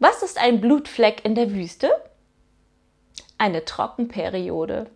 Was ist ein Blutfleck in der Wüste? Eine Trockenperiode.